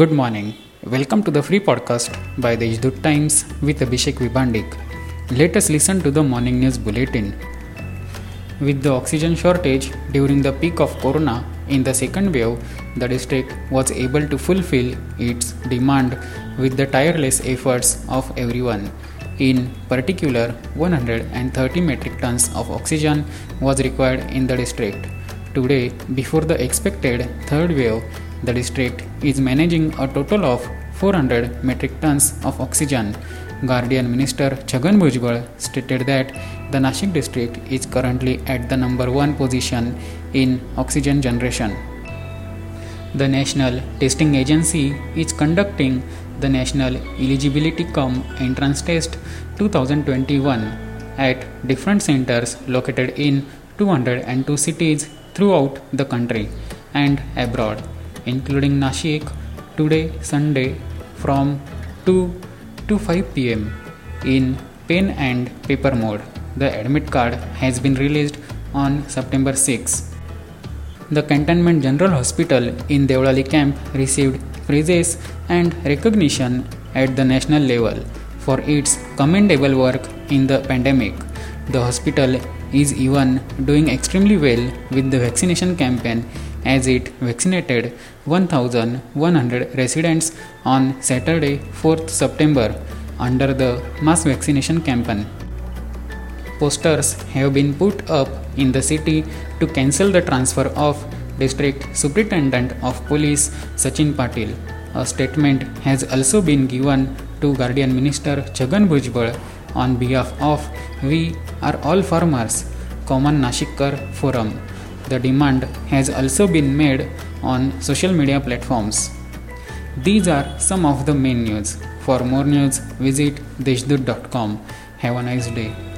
Good morning. Welcome to the free podcast by the Deshdoot Times with Abhishek Vibandik. Let us listen to the morning news bulletin. With the oxygen shortage during the peak of corona in the second wave, the district was able to fulfill its demand with the tireless efforts of everyone. In particular, 130 metric tons of oxygen was required in the district. Today, before the expected third wave, the district is managing a total of 400 metric tons of oxygen. Guardian Minister Chhagan Bhujbal stated that the Nashik district is currently at the number 1 position in oxygen generation. The National Testing Agency is conducting the National Eligibility Cum Entrance Test 2021 at different centers located in 202 cities throughout the country and abroad, including Nashik, today Sunday from 2 to 5 pm in pen and paper mode. The admit card has been released on September 6. The Cantonment General Hospital in Deolali camp received praises and recognition at the national level for its commendable work in the pandemic. The hospital is even doing extremely well with the vaccination campaign as it vaccinated 1100 residents on Saturday 4th September under the mass vaccination campaign. Posters have been put up in the city to cancel the transfer of District Superintendent of Police Sachin Patil. A statement has also been given to Guardian Minister Chhagan Bhujbal on behalf of We Are All Farmers Common Nashikkar Forum. The demand has also been made on social media platforms. These are some of the main news. For more news, visit deshdoot.com. Have a nice day.